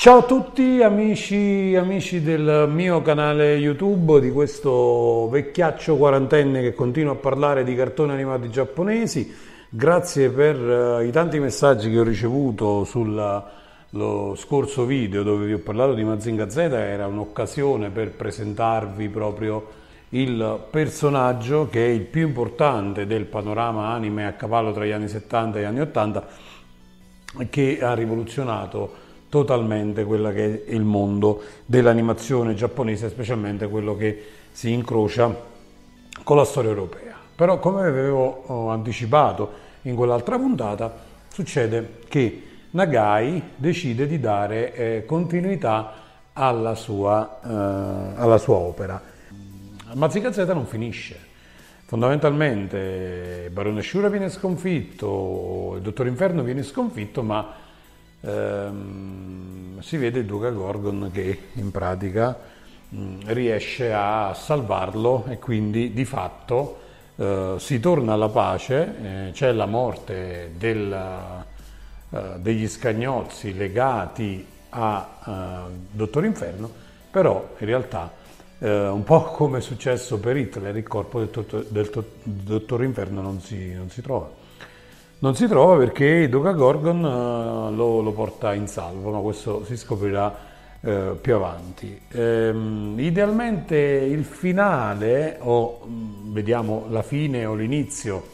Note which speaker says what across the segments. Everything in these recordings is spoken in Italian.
Speaker 1: Ciao a tutti amici, amici del mio canale YouTube, di questo vecchiaccio quarantenne che continua a parlare di cartoni animati giapponesi. Grazie per uh, i tanti messaggi che ho ricevuto sullo scorso video dove vi ho parlato di Mazinga Z, era un'occasione per presentarvi proprio il personaggio che è il più importante del panorama anime a cavallo tra gli anni 70 e gli anni 80 che ha rivoluzionato totalmente quello che è il mondo dell'animazione giapponese, specialmente quello che si incrocia con la storia europea. Però come avevo oh, anticipato in quell'altra puntata, succede che Nagai decide di dare eh, continuità alla sua, eh, alla sua opera. Mazica Z non finisce. Fondamentalmente Barone Shura viene sconfitto, il Dottor Inferno viene sconfitto, ma ehm, si vede il Duca Gorgon che in pratica mh, riesce a salvarlo e quindi di fatto eh, si torna alla pace, eh, c'è la morte del, eh, degli scagnozzi legati a eh, Dottor Inferno, però in realtà eh, un po' come è successo per Hitler, il corpo del, del, del Dottor Inferno non si, non si trova. Non si trova perché Duca Gorgon uh, lo, lo, porta in salvo, ma questo si scoprirà uh, più avanti. Um, idealmente il finale, o um, vediamo la fine o l'inizio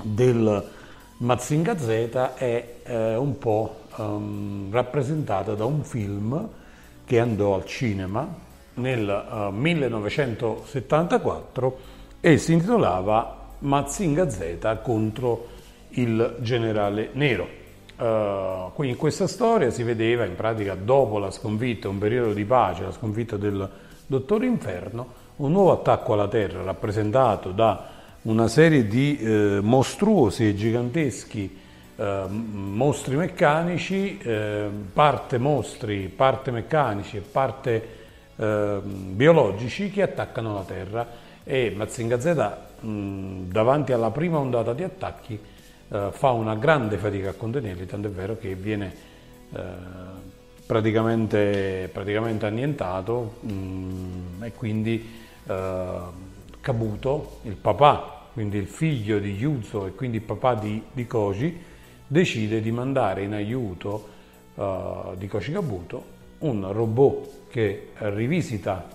Speaker 1: del Mazinga Z è uh, un po' um, rappresentata da un film che andò al cinema nel 1974 e si intitolava Mazinga Z contro il generale Nero. Uh, quindi in questa storia si vedeva in pratica dopo la sconfitta, un periodo di pace, la sconfitta del Dottore Inferno, un nuovo attacco alla Terra rappresentato da una serie di eh, mostruosi e giganteschi eh, mostri meccanici, eh, parte mostri, parte meccanici e parte ehm, biologici che attaccano la Terra e Mazinga Z mh, davanti alla prima ondata di attacchi eh, fa una grande fatica a contenerli, tanto è vero che viene eh, praticamente, praticamente, annientato mh, mm, e quindi eh, Kabuto, il papà, quindi il figlio di Yuzo e quindi il papà di, di Koji, decide di mandare in aiuto uh, di Koji Kabuto un robot che rivisita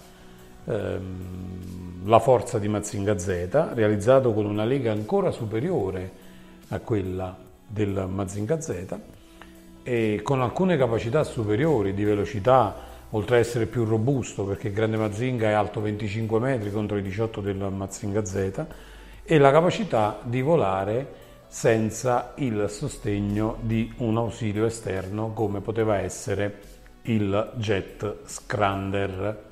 Speaker 1: ehm, la forza di Mazinga Z, realizzato con una lega ancora superiore a quella del Mazinga Z e con alcune capacità superiori di velocità, oltre ad essere più robusto perché il grande Mazinga è alto 25 metri contro i 18 del Mazinga Z e la capacità di volare senza il sostegno di un ausilio esterno come poteva essere il jet Scrander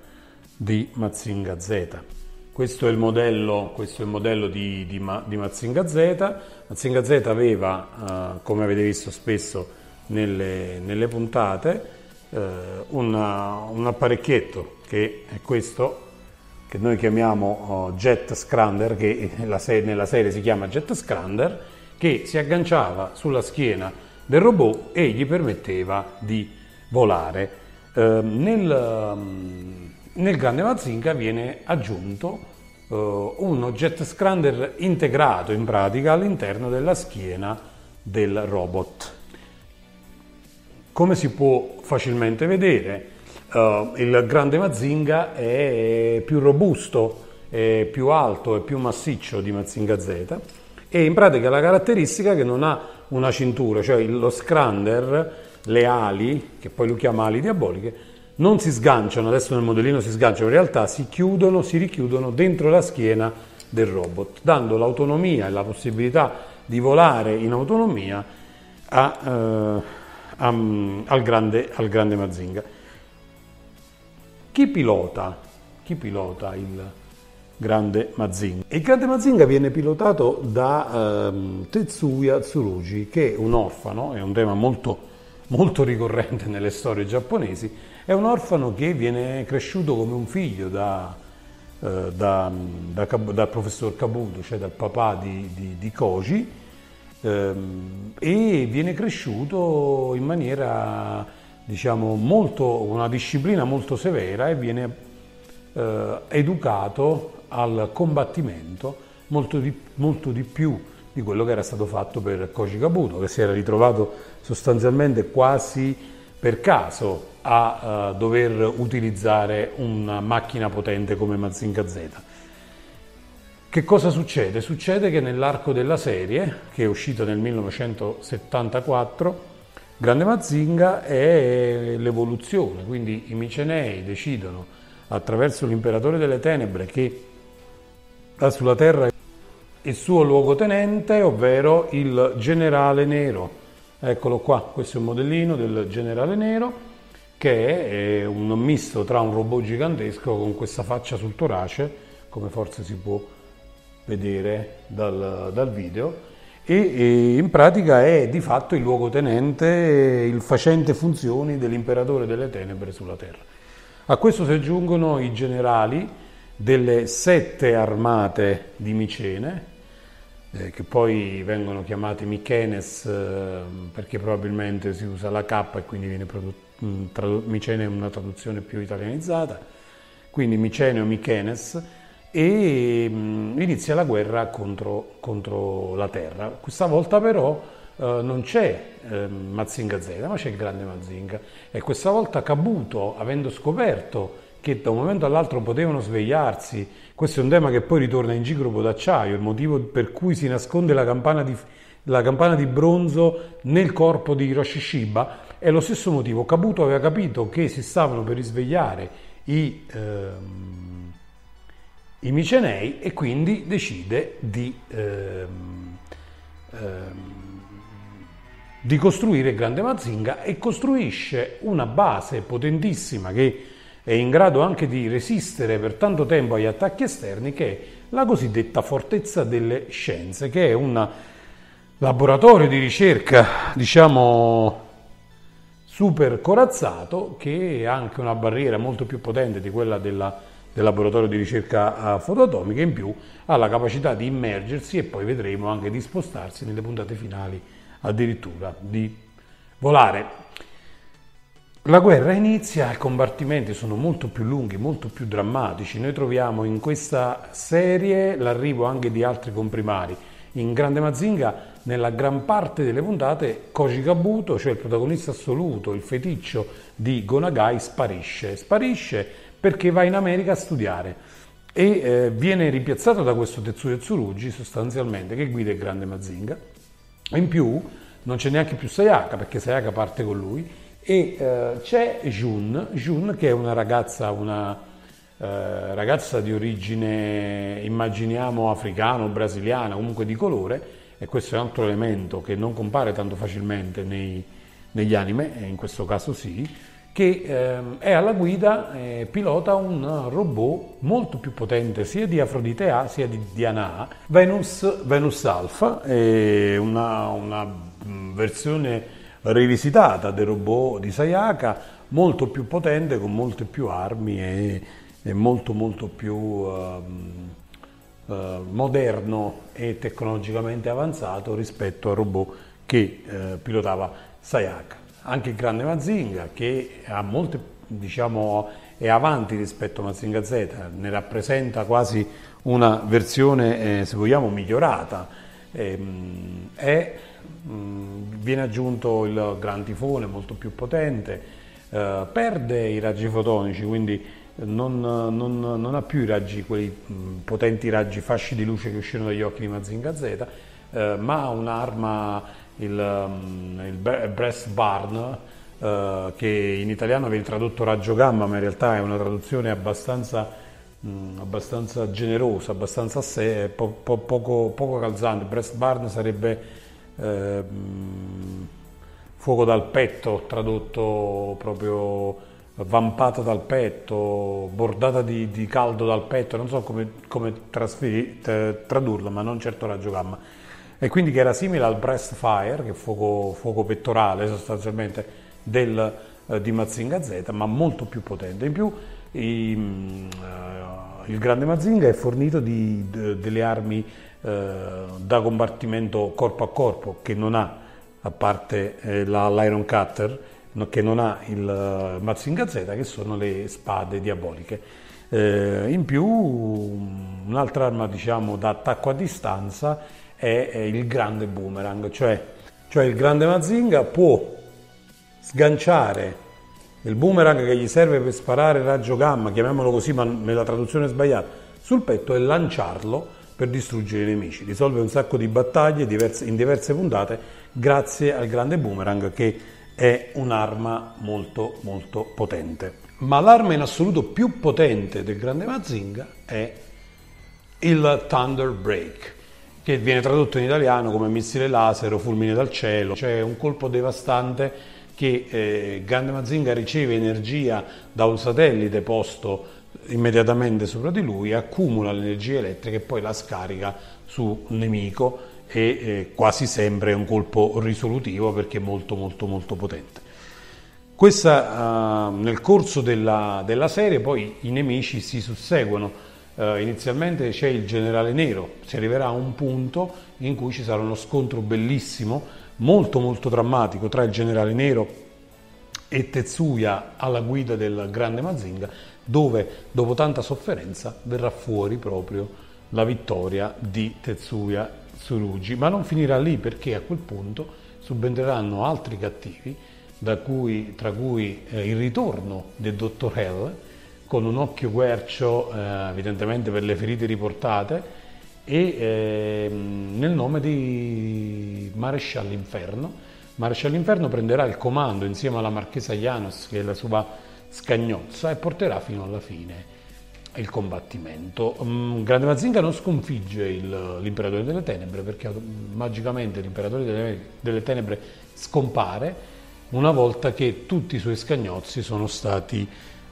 Speaker 1: di Mazinga Z. Questo è il modello, è il modello di, di, di, Mazinga Z. Mazinga Z aveva, eh, come avete visto spesso nelle, nelle puntate, eh, una, un apparecchietto che è questo, che noi chiamiamo uh, Jet Scrander, che serie, nella serie si chiama Jet Scrander, che si agganciava sulla schiena del robot e gli permetteva di volare. Eh, nel, nel grande Mazinga viene aggiunto uh, un jet scrander integrato in pratica all'interno della schiena del robot. Come si può facilmente vedere, uh, il grande Mazinga è più robusto, è più alto e più massiccio di Mazinga Z e in pratica la caratteristica è che non ha una cintura, cioè lo scrander, le ali, che poi lui chiama ali diaboliche, non si sganciano, adesso nel modellino si sganciano, in realtà si chiudono, si richiudono dentro la schiena del robot, dando l'autonomia e la possibilità di volare in autonomia a, eh, a, al, grande, al grande Mazinga. Chi pilota? Chi pilota il grande Mazinga? Il grande Mazinga viene pilotato da eh, Tetsuya Tsurugi, che è un orfano, è un tema molto, molto ricorrente nelle storie giapponesi, è un orfano che viene cresciuto come un figlio da, eh, da, da, dal professor Kabuto, cioè dal papà di, di, di Koji, ehm, e viene cresciuto in maniera diciamo, molto, una disciplina molto severa e viene eh, educato al combattimento molto di, molto di più di quello che era stato fatto per Koji Kabuto, che si era ritrovato sostanzialmente quasi per caso a uh, dover utilizzare una macchina potente come Mazinga Z. Che cosa succede? Succede che nell'arco della serie, che è uscita nel 1974, Grande Mazinga è l'evoluzione, quindi i Micenei decidono attraverso l'imperatore delle tenebre che sulla terra il suo luogotenente, ovvero il generale nero. Eccolo qua, questo è un modellino del generale nero che è un misto tra un robot gigantesco con questa faccia sul torace, come forse si può vedere dal, dal video, e, e, in pratica è di fatto il luogotenente, il facente funzioni dell'imperatore delle tenebre sulla terra. A questo si aggiungono i generali delle sette armate di Micene, eh, che poi vengono chiamati Michenes eh, perché probabilmente si usa la K e quindi viene mm, tradu- Micene è una traduzione più italianizzata, quindi Micene o Michenes e mh, mm, inizia la guerra contro, contro, la terra. Questa volta però eh, non c'è eh, Mazinga Z, ma c'è il grande Mazinga e questa volta Kabuto, avendo scoperto che da un momento all'altro potevano svegliarsi. Questo è un tema che poi ritorna in Gigrobo d'acciaio, il motivo per cui si nasconde la campana di, la campana di bronzo nel corpo di Hiroshi Shiba è lo stesso motivo. Kabuto aveva capito che si stavano per risvegliare i, ehm, i Micenei e quindi decide di, ehm, ehm, di costruire il Grande Mazinga e costruisce una base potentissima che è in grado anche di resistere per tanto tempo agli attacchi esterni, che è la cosiddetta Fortezza delle Scienze, che è un laboratorio di ricerca, diciamo, super corazzato, che ha anche una barriera molto più potente di quella della, del laboratorio di ricerca fotoatomica, in più ha la capacità di immergersi e poi vedremo anche di spostarsi nelle puntate finali, addirittura di volare. La guerra inizia, i combattimenti sono molto più lunghi, molto più drammatici. Noi troviamo in questa serie l'arrivo anche di altri comprimari. In Grande Mazinga, nella gran parte delle puntate, Koji Kabuto, cioè il protagonista assoluto, il feticcio di Gonagai, sparisce. Sparisce perché va in America a studiare e eh, viene rimpiazzato da questo Tetsuya Tsurugi sostanzialmente che guida il Grande Mazinga. In più non c'è neanche più Sayaka perché Sayaka parte con lui e eh, c'è Jun, Jun che è una ragazza, una eh, ragazza di origine immaginiamo africano, brasiliana, comunque di colore e questo è un altro elemento che non compare tanto facilmente nei, negli anime, in questo caso sì, che eh, è alla guida, eh, pilota un robot molto più potente sia di Afrodite A sia di Diana Venus, Venus Alpha, una, una mm, versione rivisitata del robot di Sayaka, molto più potente, con molte più armi e, e molto molto più uh, uh, moderno e tecnologicamente avanzato rispetto al robot che uh, pilotava Sayaka. Anche il grande Mazinga che ha molte, diciamo, è avanti rispetto a Mazinga Z, ne rappresenta quasi una versione, eh, se vogliamo, migliorata. Ehm, è Mm, viene aggiunto il gran tifone molto più potente, eh, perde i raggi fotonici, quindi non, non, non, ha più raggi, quei potenti raggi fasci di luce che uscirono dagli occhi di Mazinga Z, eh, ma ha un'arma, il, il breast barn, eh, che in italiano viene tradotto raggio gamma, ma in realtà è una traduzione abbastanza, mh, abbastanza generosa, abbastanza sé, po, po, poco, poco calzante. Breast barn sarebbe eh, fuoco dal petto, tradotto proprio vampata dal petto, bordata di, di caldo dal petto, non so come, come tradurlo, ma non certo raggio gamma. E quindi che era simile al breast fire, che è fuoco, fuoco pettorale sostanzialmente del, eh, di Mazinga Z, ma molto più potente. In più il grande Mazinga è fornito di, de, delle armi eh, da combattimento corpo a corpo che non ha, a parte eh, la, l'Iron Cutter, che non ha il Mazinga Z, che sono le spade diaboliche. Eh, in più un'altra arma diciamo, da attacco a distanza è, è il grande boomerang, cioè, cioè il grande Mazinga può sganciare il boomerang che gli serve per sparare raggio gamma, chiamiamolo così ma nella traduzione sbagliata, sul petto e lanciarlo per distruggere i nemici. Risolve un sacco di battaglie in diverse puntate grazie al grande boomerang che è un'arma molto molto potente. Ma l'arma in assoluto più potente del grande Mazinga è il Thunder Break, che viene tradotto in italiano come missile laser o fulmine dal cielo, cioè un colpo devastante che eh, Grande Mazinga riceve energia da un satellite posto immediatamente sopra di lui, accumula l'energia elettrica e poi la scarica su un nemico e eh, quasi sempre è un colpo risolutivo perché è molto molto molto potente. Questa, uh, nel corso della, della, serie poi i nemici si susseguono, uh, inizialmente c'è il generale nero, si arriverà a un punto in cui ci sarà uno scontro bellissimo, molto molto drammatico tra il generale nero e Tetsuya alla guida del grande Mazinga, dove dopo tanta sofferenza verrà fuori proprio la vittoria di Tetsuya Tsurugi, ma non finirà lì perché a quel punto subentreranno altri cattivi cui, tra cui eh, il ritorno del dottor Hell con un occhio quercio eh, evidentemente per le ferite riportate e eh, nel nome di Maresciallo Inferno. Maresciallo Inferno prenderà il comando insieme alla Marchesa Janos che è la sua scagnozza e porterà fino alla fine il combattimento. Um, Grande Mazinga non sconfigge il, l'imperatore delle tenebre perché magicamente l'imperatore delle, delle tenebre scompare una volta che tutti i suoi scagnozzi sono stati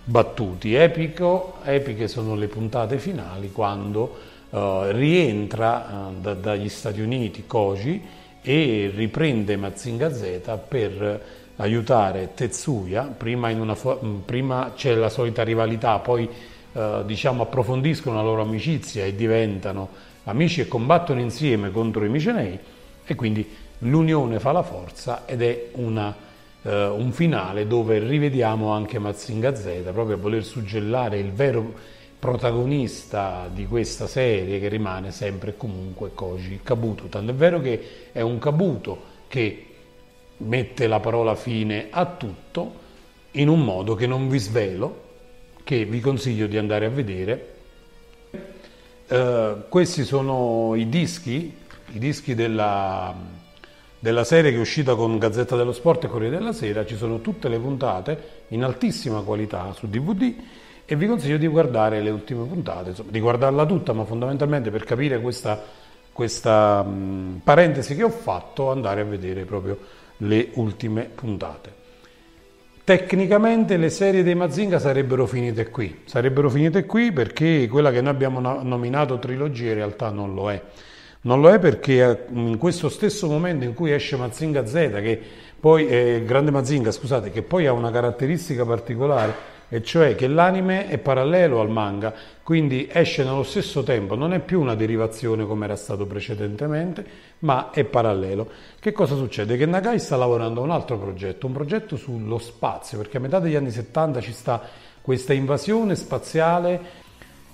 Speaker 1: battuti. Epico, epiche sono le puntate finali quando uh, rientra uh, da, dagli Stati Uniti Koji e riprende Mazinga Z per aiutare Tetsuya, prima, fo- mm, prima c'è la solita rivalità, poi uh, diciamo approfondiscono la loro amicizia e diventano amici e combattono insieme contro i Micenei e quindi l'unione fa la forza ed è una eh, un finale dove rivediamo anche Mazinga Z, proprio a voler suggellare il vero protagonista di questa serie che rimane sempre e comunque Koji Kabuto. Tanto è vero che è un Kabuto che mette la parola fine a tutto in un modo che non vi svelo, che vi consiglio di andare a vedere. Uh, questi sono i dischi, i dischi della della serie che è uscita con Gazzetta dello Sport e Corriere della Sera, ci sono tutte le puntate in altissima qualità su DVD e vi consiglio di guardare le ultime puntate, insomma, di guardarla tutta, ma fondamentalmente per capire questa, questa mh, parentesi che ho fatto, andare a vedere proprio le ultime puntate. Tecnicamente le serie dei Mazinga sarebbero finite qui, sarebbero finite qui perché quella che noi abbiamo nominato trilogia in realtà non lo è. Non lo è perché eh, in questo stesso momento in cui esce Mazinga Z, che poi è Grande Mazinga, scusate, che poi ha una caratteristica particolare, e cioè che l'anime è parallelo al manga, quindi esce nello stesso tempo, non è più una derivazione come era stato precedentemente, ma è parallelo. Che cosa succede? Che Nagai sta lavorando a un altro progetto, un progetto sullo spazio, perché a metà degli anni 70 ci sta questa invasione spaziale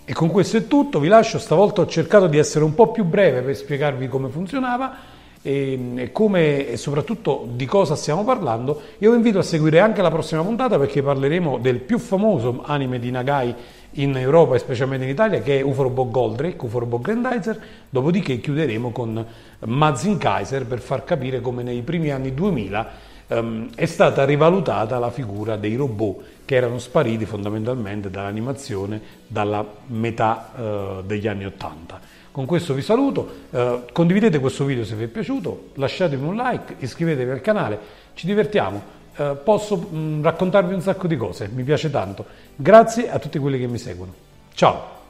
Speaker 1: e con questo è tutto, vi lascio, stavolta ho cercato di essere un po' più breve per spiegarvi come funzionava e, e, come, e soprattutto di cosa stiamo parlando. Io vi invito a seguire anche la prossima puntata perché parleremo del più famoso anime di Nagai in Europa e specialmente in Italia che è Uforobo Goldrake, Uforobo Grandizer, dopodiché chiuderemo con Mazin Kaiser per far capire come nei primi anni 2000 um, è stata rivalutata la figura dei robot che erano spariti fondamentalmente dall'animazione dalla metà uh, degli anni Ottanta. Con questo vi saluto, uh, condividete questo video se vi è piaciuto, lasciatemi un like, iscrivetevi al canale, ci divertiamo, uh, posso mh, raccontarvi un sacco di cose, mi piace tanto. Grazie a tutti quelli che mi seguono. Ciao!